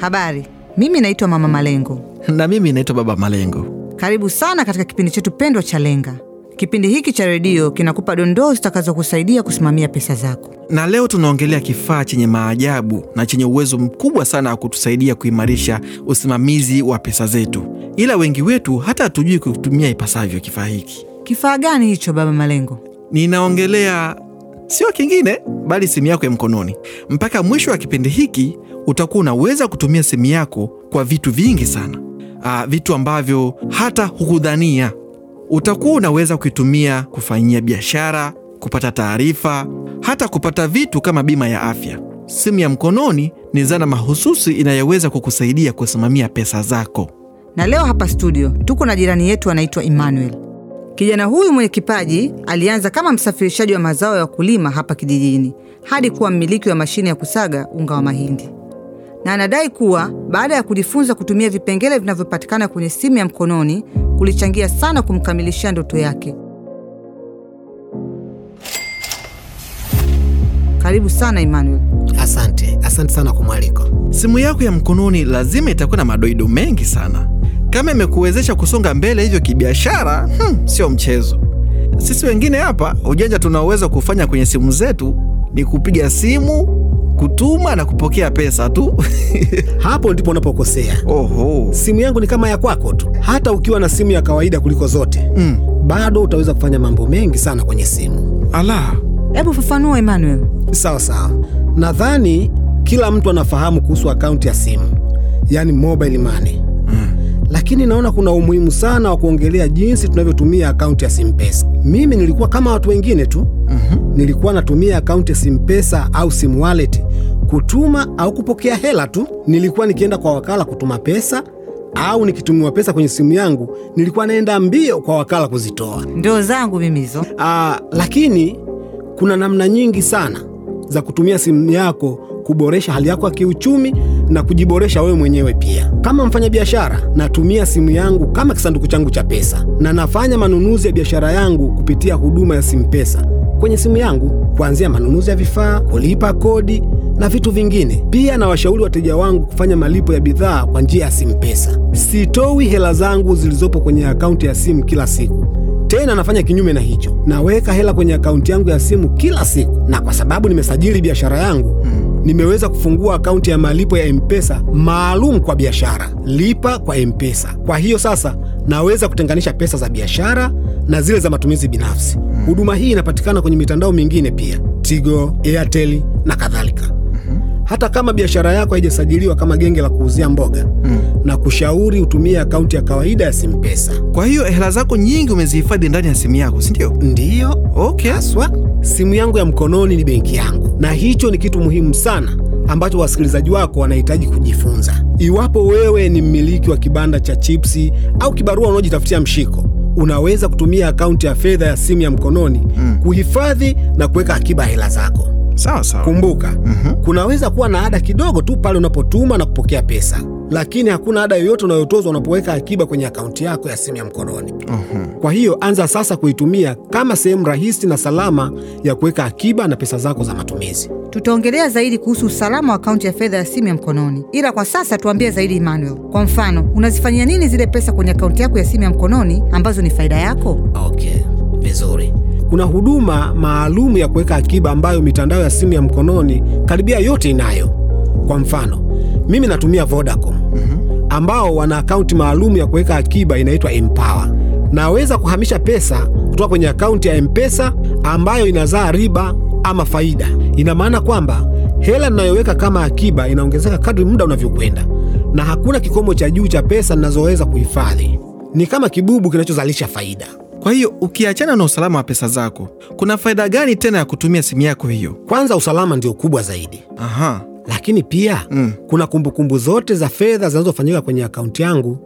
Habari, mimi naitwa Mama Malengo. Na mimi naitwa Baba Malengo. Karibu sana katika kipindi chetu pendwa cha Lenga. Kipindi hiki cha redio kinakupa dondoo zitakazokusaidia kusimamia pesa zako. Na leo tunaongelea kifaa chenye maajabu na chenye uwezo mkubwa sana wa kutusaidia kuimarisha usimamizi wa pesa zetu, ila wengi wetu hata hatujui kutumia ipasavyo kifaa hiki. Kifaa gani hicho, Baba Malengo? Ninaongelea sio kingine bali simu yako ya mkononi. Mpaka mwisho wa kipindi hiki utakuwa unaweza kutumia simu yako kwa vitu vingi sana. Aa, vitu ambavyo hata hukudhania. Utakuwa unaweza kuitumia kufanyia biashara, kupata taarifa, hata kupata vitu kama bima ya afya. Simu ya mkononi ni zana mahususi inayoweza kukusaidia kusimamia pesa zako. Na leo hapa studio tuko na jirani yetu anaitwa Emmanuel. Kijana huyu mwenye kipaji alianza kama msafirishaji wa mazao ya wakulima hapa kijijini hadi kuwa mmiliki wa mashine ya kusaga unga wa mahindi, na anadai kuwa baada ya kujifunza kutumia vipengele vinavyopatikana kwenye simu ya mkononi kulichangia sana kumkamilishia ndoto yake. Karibu sana Emmanuel. Asante, asante sana kwa mwaliko. Simu yako ya mkononi lazima itakuwa na madoido mengi sana. Kama imekuwezesha kusonga mbele hivyo kibiashara, hmm, sio mchezo. Sisi wengine hapa, ujanja tunaoweza kufanya kwenye simu zetu ni kupiga simu, kutuma na kupokea pesa tu. Hapo ndipo unapokosea. Oho. Simu yangu ni kama ya kwako tu. Hata ukiwa na simu ya kawaida kuliko zote Mm. bado utaweza kufanya mambo mengi sana kwenye simu. Ala. Hebu fafanua Emmanuel. Sawa sawa, nadhani kila mtu anafahamu kuhusu akaunti ya simu, yaani mobile money lakini naona kuna umuhimu sana wa kuongelea jinsi tunavyotumia akaunti ya Simpesa. Mimi nilikuwa kama watu wengine tu nilikuwa natumia akaunti ya Simpesa au sim wallet kutuma au kupokea hela tu. Nilikuwa nikienda kwa wakala kutuma pesa au nikitumiwa pesa kwenye simu yangu, nilikuwa naenda mbio kwa wakala kuzitoa. Ndio zangu mimi hizo. Aa, lakini kuna namna nyingi sana za kutumia simu yako kuboresha hali yako ya kiuchumi na kujiboresha wewe mwenyewe pia. Kama mfanyabiashara, natumia simu yangu kama kisanduku changu cha pesa na nafanya manunuzi ya biashara yangu kupitia huduma ya Simpesa kwenye simu yangu, kuanzia manunuzi ya vifaa, kulipa kodi na vitu vingine. Pia nawashauri wateja wangu kufanya malipo ya bidhaa kwa njia ya Simpesa. Sitoi hela zangu zilizopo kwenye akaunti ya simu kila siku tena nafanya kinyume na hicho, naweka hela kwenye akaunti yangu ya simu kila siku, na kwa sababu nimesajili biashara yangu nimeweza kufungua akaunti ya malipo ya M-Pesa maalum kwa biashara, lipa kwa M-Pesa. Kwa hiyo sasa naweza kutenganisha pesa za biashara na zile za matumizi binafsi. Huduma hii inapatikana kwenye mitandao mingine pia, Tigo, Airtel na kadhalika. Hata kama biashara yako haijasajiliwa kama genge la kuuzia mboga, na kushauri utumie akaunti ya kawaida ya Simpesa. Kwa hiyo hela zako nyingi umezihifadhi ndani ya simu yako, si ndio? Ndiyo, Okay. haswa simu yangu ya mkononi ni benki yangu, na hicho ni kitu muhimu sana ambacho wasikilizaji wako wanahitaji kujifunza. Iwapo wewe ni mmiliki wa kibanda cha chipsi au kibarua unaojitafutia mshiko, unaweza kutumia akaunti ya fedha ya simu ya mkononi kuhifadhi na kuweka akiba hela zako. Sawa sawa. Kumbuka, kunaweza kuwa na ada kidogo tu pale unapotuma na kupokea pesa, lakini hakuna ada yoyote unayotozwa unapoweka akiba kwenye akaunti yako ya simu ya mkononi. Kwa hiyo anza sasa kuitumia kama sehemu rahisi na salama ya kuweka akiba na pesa zako za matumizi. Tutaongelea zaidi kuhusu usalama wa akaunti ya fedha ya simu ya mkononi, ila kwa sasa tuambie zaidi Emmanuel. Kwa mfano, unazifanyia nini zile pesa kwenye akaunti yako ya simu ya mkononi ambazo ni faida yako? Okay, vizuri. Kuna huduma maalum ya kuweka akiba ambayo mitandao ya simu ya mkononi karibia yote inayo. Kwa mfano, mimi natumia Vodacom ambao wana akaunti maalum ya kuweka akiba inaitwa Empower. Naweza kuhamisha pesa kutoka kwenye akaunti ya M-Pesa ambayo inazaa riba ama faida. Ina maana kwamba hela ninayoweka kama akiba inaongezeka kadri muda unavyokwenda, na hakuna kikomo cha juu cha pesa ninazoweza kuhifadhi. Ni kama kibubu kinachozalisha faida. Kwa hiyo ukiachana na usalama wa pesa zako, kuna faida gani tena ya kutumia simu yako hiyo? Kwanza, usalama ndio kubwa zaidi, Aha. lakini pia Mm. kuna kumbukumbu zote za fedha zinazofanyika kwenye akaunti yangu.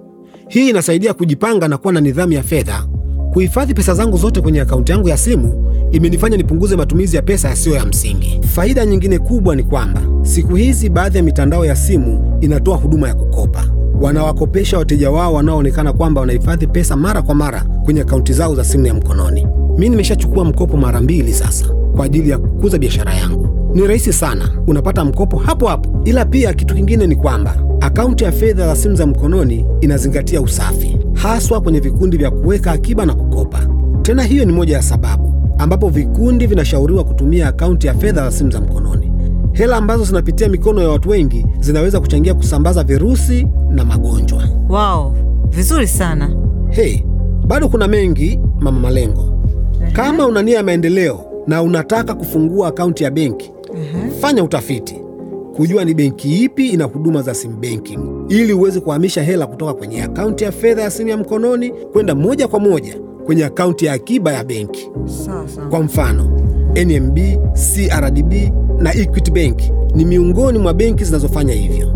Hii inasaidia kujipanga na kuwa na nidhamu ya fedha. Kuhifadhi pesa zangu zote kwenye akaunti yangu ya simu imenifanya nipunguze matumizi ya pesa yasiyo ya msingi. Faida nyingine kubwa ni kwamba siku hizi baadhi ya mitandao ya simu inatoa huduma ya kukopa. Wanawakopesha wateja wao wanaoonekana kwamba wanahifadhi pesa mara kwa mara kwenye akaunti zao za simu ya mkononi. Mi nimeshachukua mkopo mara mbili sasa kwa ajili ya kukuza biashara yangu. Ni rahisi sana, unapata mkopo hapo hapo. Ila pia kitu kingine ni kwamba Akaunti ya fedha za simu za mkononi inazingatia usafi, haswa kwenye vikundi vya kuweka akiba na kukopa. Tena hiyo ni moja ya sababu ambapo vikundi vinashauriwa kutumia akaunti ya fedha za simu za mkononi. Hela ambazo zinapitia mikono ya watu wengi zinaweza kuchangia kusambaza virusi na magonjwa. Wow, vizuri sana. Hey, bado kuna mengi, Mama Malengo. Kama una nia ya maendeleo na unataka kufungua akaunti ya benki, fanya utafiti kujua ni benki ipi ina huduma za sim banking ili uweze kuhamisha hela kutoka kwenye akaunti ya fedha ya simu ya mkononi kwenda moja kwa moja kwenye akaunti ya akiba ya benki. Kwa mfano, NMB, CRDB na Equity Bank ni miongoni mwa benki zinazofanya hivyo.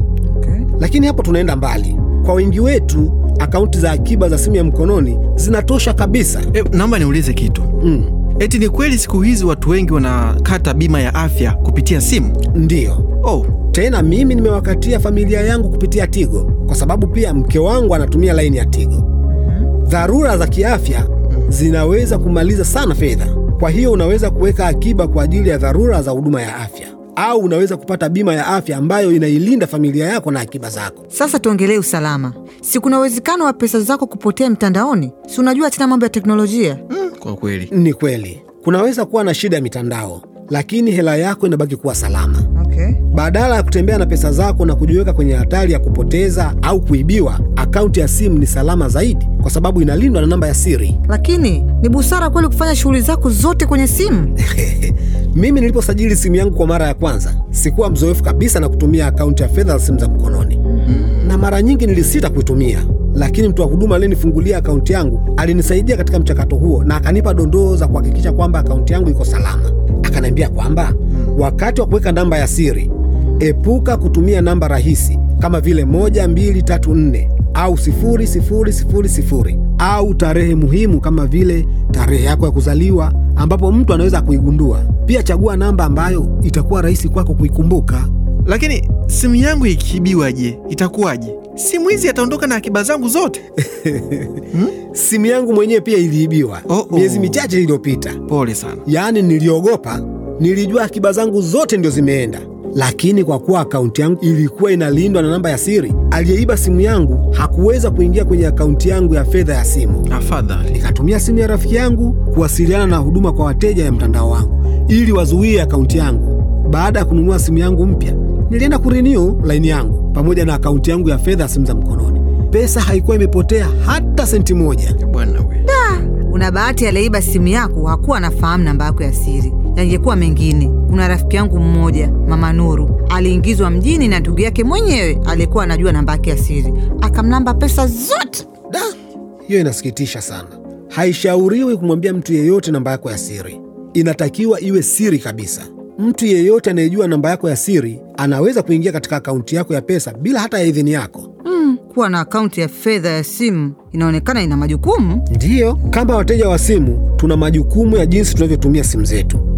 Lakini hapo tunaenda mbali. Kwa wengi wetu, akaunti za akiba za simu ya mkononi zinatosha kabisa. E, naomba niulize kitu. Mm, Eti ni kweli siku hizi watu wengi wanakata bima ya afya kupitia simu? ndiyo. Oh, Tena mimi nimewakatia familia yangu kupitia Tigo kwa sababu pia mke wangu anatumia laini ya Tigo. Dharura za kiafya zinaweza kumaliza sana fedha, kwa hiyo unaweza kuweka akiba kwa ajili ya dharura za huduma ya afya, au unaweza kupata bima ya afya ambayo inailinda familia yako na akiba zako. Sasa tuongelee usalama. Si kuna uwezekano wa pesa zako kupotea mtandaoni? Si unajua tena mambo ya teknolojia. mm, kwa kweli. Ni kweli kunaweza kuwa na shida ya mitandao, lakini hela yako inabaki kuwa salama. Badala ya kutembea na pesa zako na kujiweka kwenye hatari ya kupoteza au kuibiwa, akaunti ya simu ni salama zaidi kwa sababu inalindwa na namba ya siri. Lakini ni busara kweli kufanya shughuli zako zote kwenye simu? Mimi niliposajili simu yangu kwa mara ya kwanza, sikuwa mzoefu kabisa na kutumia akaunti ya fedha za simu za mkononi, na mara nyingi nilisita kuitumia, lakini mtu wa huduma aliyenifungulia akaunti yangu alinisaidia katika mchakato huo na akanipa dondoo za kuhakikisha kwamba akaunti yangu iko salama. Akaniambia kwamba wakati wa kuweka namba ya siri, epuka kutumia namba rahisi kama vile 1234 au 0000 au tarehe muhimu kama vile tarehe yako ya kuzaliwa ambapo mtu anaweza kuigundua. Pia chagua namba ambayo itakuwa rahisi kwako kuikumbuka. Lakini simu yangu ikiibiwa, je, itakuwaje? Simu hizi ataondoka na akiba zangu zote? Simu yangu mwenyewe pia iliibiwa Oh, oh. miezi michache iliyopita. Pole sana. Yaani niliogopa, nilijua akiba zangu zote ndio zimeenda, lakini kwa kuwa akaunti yangu ilikuwa inalindwa na namba ya siri, aliyeiba simu yangu hakuweza kuingia kwenye akaunti yangu ya fedha ya simu. Afadhali. Nikatumia simu ya rafiki yangu kuwasiliana na huduma kwa wateja ya mtandao wangu ili wazuie akaunti yangu. Baada ya kununua simu yangu mpya, nilienda kurenew laini yangu pamoja na akaunti yangu ya fedha ya simu za mkononi. Pesa haikuwa imepotea hata senti moja. Bwana we. Una bahati, aliyeiba simu yako hakuwa anafahamu namba yako ya siri. Yangekuwa mengine. Kuna rafiki yangu mmoja, Mama Nuru, aliingizwa mjini na ndugu yake mwenyewe aliyekuwa anajua namba yake ya siri, akamlamba pesa zote. Da, hiyo inasikitisha sana. Haishauriwi kumwambia mtu yeyote namba yako ya siri, inatakiwa iwe siri kabisa. Mtu yeyote anayejua namba yako ya siri anaweza kuingia katika akaunti yako ya pesa bila hata ya idhini yako. Mm, kuwa na akaunti ya fedha ya simu inaonekana ina majukumu. Ndiyo, kama wateja wa simu tuna majukumu ya jinsi tunavyotumia simu zetu.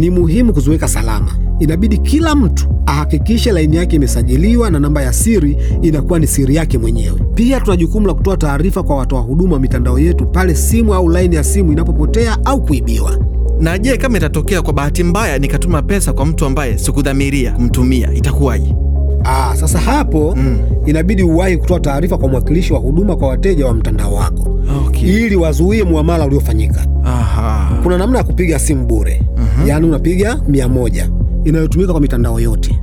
Ni muhimu kuziweka salama. Inabidi kila mtu ahakikishe laini yake imesajiliwa na namba ya siri inakuwa ni siri yake mwenyewe. Pia tuna jukumu la kutoa taarifa kwa watoa huduma wa mitandao yetu pale simu au laini ya simu inapopotea au kuibiwa. Na je, kama itatokea kwa bahati mbaya nikatuma pesa kwa mtu ambaye sikudhamiria kumtumia, itakuwaje? Ah, sasa hapo inabidi uwahi kutoa taarifa kwa mwakilishi wa huduma kwa wateja wa mtandao wako Okay. ili wazuie muamala uliofanyika. Aha. Kuna namna ya kupiga simu bure, yaani unapiga mia moja inayotumika kwa mitandao yote.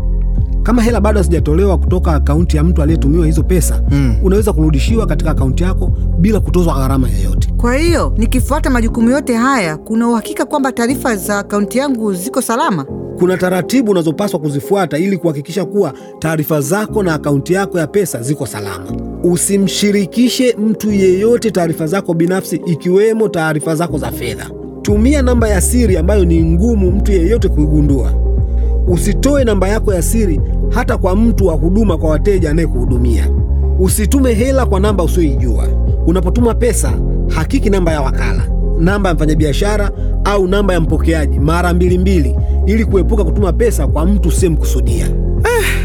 Kama hela bado hazijatolewa kutoka akaunti ya mtu aliyetumiwa hizo pesa, unaweza kurudishiwa katika akaunti yako bila kutozwa gharama yoyote. Kwa hiyo nikifuata majukumu yote haya, kuna uhakika kwamba taarifa za akaunti yangu ziko salama? Kuna taratibu unazopaswa kuzifuata ili kuhakikisha kuwa taarifa zako na akaunti yako ya pesa ziko salama. Usimshirikishe mtu yeyote taarifa zako binafsi, ikiwemo taarifa zako za fedha. Tumia namba ya siri ambayo ni ngumu mtu yeyote kuigundua. Usitoe namba yako ya siri hata kwa mtu wa huduma kwa wateja anayekuhudumia. Usitume hela kwa namba usioijua. Unapotuma pesa, hakiki namba ya wakala, namba ya mfanyabiashara au namba ya mpokeaji mara mbili mbili, ili kuepuka kutuma pesa kwa mtu usiyemkusudia.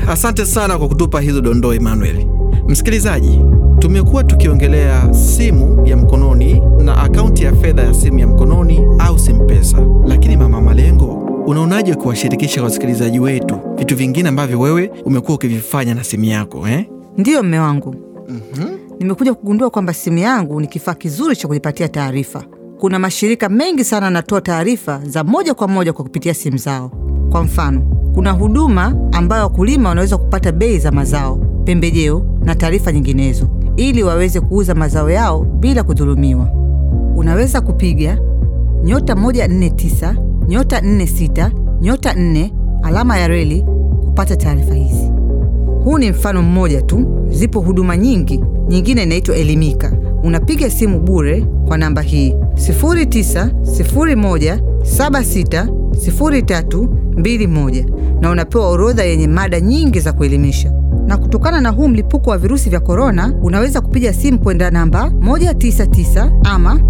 Asante sana kwa kutupa hizo dondoo Emmanuel. Msikilizaji, tumekuwa tukiongelea simu ya mkononi na akaunti ya fedha ya simu ya mkononi au Simpesa, lakini Mama Malengo, unaonaje kuwashirikisha wasikilizaji wetu vitu vingine ambavyo wewe umekuwa ukivifanya na simu yako eh? Ndiyo mme wangu. Nimekuja kugundua kwamba simu yangu ni kifaa kizuri cha kujipatia taarifa. Kuna mashirika mengi sana yanatoa taarifa za moja kwa moja kwa kupitia simu zao. Kwa mfano, kuna huduma ambayo wakulima wanaweza kupata bei za mazao, pembejeo na taarifa nyinginezo, ili waweze kuuza mazao yao bila kudhulumiwa. Unaweza kupiga nyota 149 nyota 46 nyota 4 alama ya reli kupata taarifa hizi. Huu ni mfano mmoja tu, zipo huduma nyingi. Nyingine inaitwa Elimika. Unapiga simu bure kwa namba hii 0901760321 na unapewa orodha yenye mada nyingi za kuelimisha. Na kutokana na huu mlipuko wa virusi vya korona, unaweza kupiga simu kwenda namba 199 ama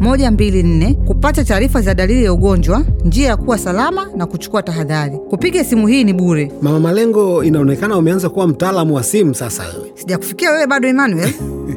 080011000124 kupata taarifa za dalili ya ugonjwa, njia ya kuwa salama na kuchukua tahadhari. Kupiga simu hii ni bure. Mama Malengo, inaonekana umeanza kuwa mtaalamu wa simu sasa. Sijakufikia wewe bado Emmanuel,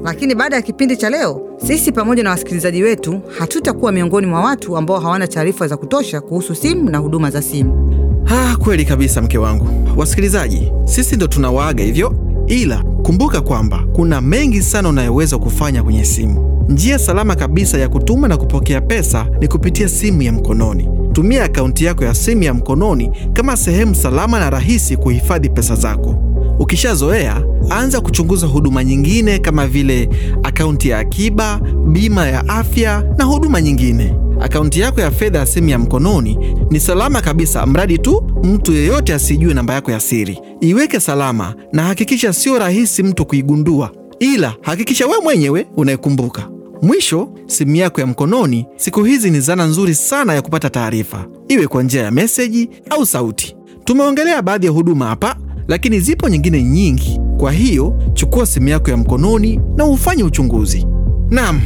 lakini baada ya kipindi cha leo, sisi pamoja na wasikilizaji wetu hatutakuwa miongoni mwa watu ambao hawana taarifa za kutosha kuhusu simu na huduma za simu. Ah, kweli kabisa mke wangu. Wasikilizaji, sisi ndo tunawaaga hivyo, ila kumbuka kwamba kuna mengi sana unayoweza kufanya kwenye simu. Njia salama kabisa ya kutuma na kupokea pesa ni kupitia simu ya mkononi. Tumia akaunti yako ya simu ya mkononi kama sehemu salama na rahisi kuhifadhi pesa zako. Ukishazoea, anza kuchunguza huduma nyingine kama vile akaunti ya akiba, bima ya afya na huduma nyingine. Akaunti yako ya fedha ya simu ya mkononi ni salama kabisa, mradi tu mtu yeyote asijue namba yako ya siri. Iweke salama na hakikisha sio rahisi mtu kuigundua, ila hakikisha we mwenyewe unaikumbuka. Mwisho, simu yako ya mkononi siku hizi ni zana nzuri sana ya kupata taarifa, iwe kwa njia ya meseji au sauti. Tumeongelea baadhi ya huduma hapa, lakini zipo nyingine nyingi. Kwa hiyo chukua simu yako ya mkononi na ufanye uchunguzi. Naam,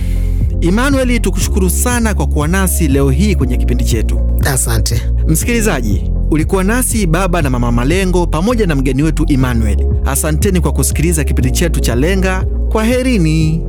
Emmanuel, tukushukuru sana kwa kuwa nasi leo hii kwenye kipindi chetu. Asante. Msikilizaji, ulikuwa nasi baba na mama Malengo pamoja na mgeni wetu Emmanuel. Asanteni kwa kusikiliza kipindi chetu cha Lenga. Kwa herini.